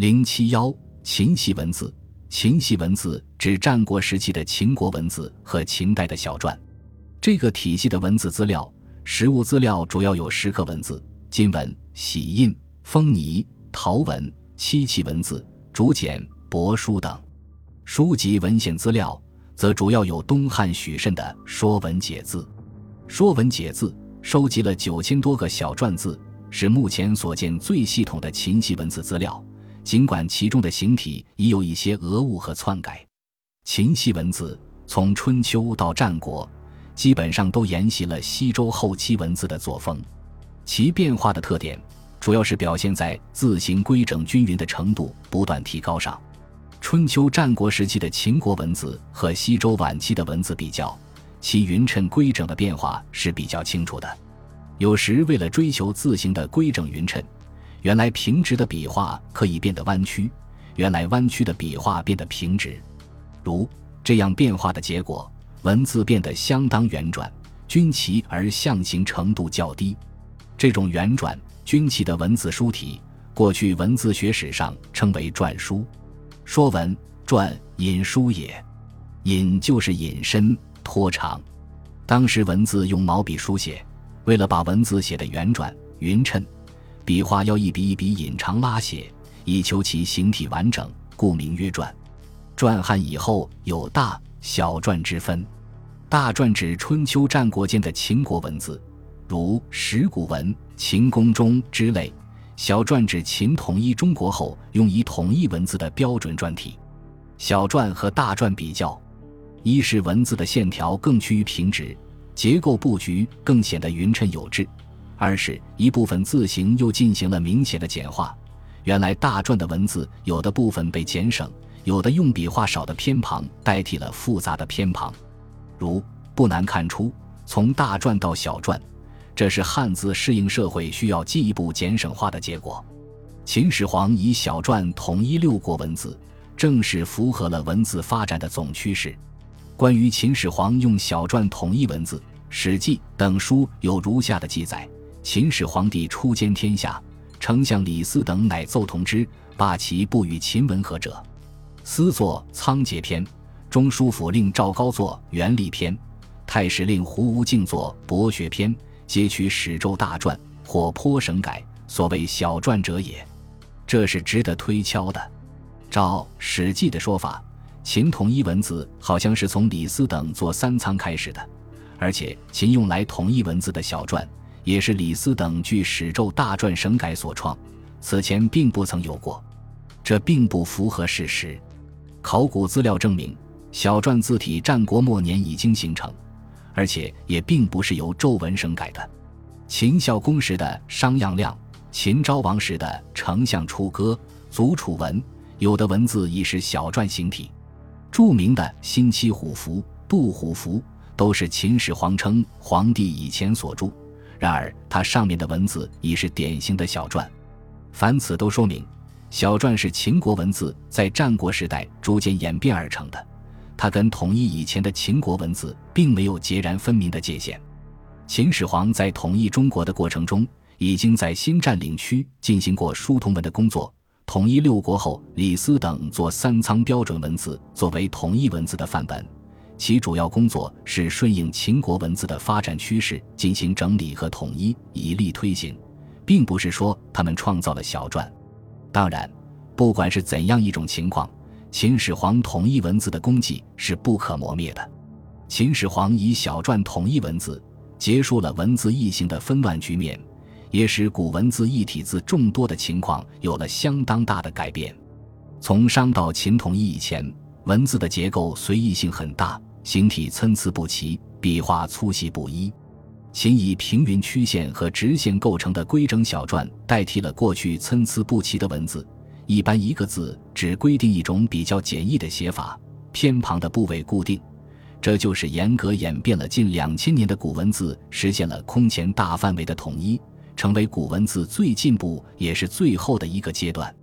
零七幺秦系文字，秦系文字指战国时期的秦国文字和秦代的小篆。这个体系的文字资料、实物资料主要有石刻文字、金文、玺印、封泥、陶文、漆器文字、竹简、帛书等。书籍文献资料则主要有东汉许慎的《说文解字》。《说文解字》收集了九千多个小篆字，是目前所见最系统的秦系文字资料。尽管其中的形体已有一些讹误和篡改，秦系文字从春秋到战国，基本上都沿袭了西周后期文字的作风。其变化的特点，主要是表现在字形规整均匀的程度不断提高上。春秋战国时期的秦国文字和西周晚期的文字比较，其匀称规整的变化是比较清楚的。有时为了追求字形的规整匀称。原来平直的笔画可以变得弯曲，原来弯曲的笔画变得平直，如这样变化的结果，文字变得相当圆转、均齐而象形程度较低。这种圆转、均齐的文字书体，过去文字学史上称为篆书。说文篆引书也，引就是引申、拖长。当时文字用毛笔书写，为了把文字写得圆转、匀称。笔画要一笔一笔引长拉写，以求其形体完整，故名曰篆。篆汉以后有大小篆之分，大篆指春秋战国间的秦国文字，如石鼓文、秦宫中之类；小篆指秦统一中国后用以统一文字的标准篆体。小篆和大篆比较，一是文字的线条更趋于平直，结构布局更显得匀称有致。二是一部分字形又进行了明显的简化，原来大篆的文字有的部分被减省，有的用笔画少的偏旁代替了复杂的偏旁，如不难看出，从大篆到小篆，这是汉字适应社会需要进一步简省化的结果。秦始皇以小篆统一六国文字，正是符合了文字发展的总趋势。关于秦始皇用小篆统一文字，《史记》等书有如下的记载。秦始皇帝初兼天下，丞相李斯等乃奏同之，罢其不与秦文和者。司作《仓颉篇》，中书府令赵高作《元历篇》，太史令胡无敬作《博学篇》，皆取史周大篆，或颇省改，所谓小篆者也。这是值得推敲的。照《史记》的说法，秦统一文字好像是从李斯等做三仓开始的，而且秦用来统一文字的小篆。也是李斯等据史咒大篆省改所创，此前并不曾有过，这并不符合事实。考古资料证明，小篆字体战国末年已经形成，而且也并不是由周文省改的。秦孝公时的商鞅亮，秦昭王时的丞相楚歌、祖楚文，有的文字已是小篆形体。著名的辛七虎符、杜虎符，都是秦始皇称皇帝以前所著。然而，它上面的文字已是典型的小篆。凡此都说明，小篆是秦国文字在战国时代逐渐演变而成的。它跟统一以前的秦国文字并没有截然分明的界限。秦始皇在统一中国的过程中，已经在新占领区进行过书同文的工作。统一六国后，李斯等做三仓标准文字作为统一文字的范本。其主要工作是顺应秦国文字的发展趋势进行整理和统一，以利推行，并不是说他们创造了小篆。当然，不管是怎样一种情况，秦始皇统一文字的功绩是不可磨灭的。秦始皇以小篆统一文字，结束了文字异形的纷乱局面，也使古文字异体字众多的情况有了相当大的改变。从商到秦统一以前，文字的结构随意性很大。形体参差不齐，笔画粗细不一。秦以平匀曲线和直线构成的规整小篆，代替了过去参差不齐的文字。一般一个字只规定一种比较简易的写法，偏旁的部位固定。这就是严格演变了近两千年的古文字，实现了空前大范围的统一，成为古文字最进步也是最后的一个阶段。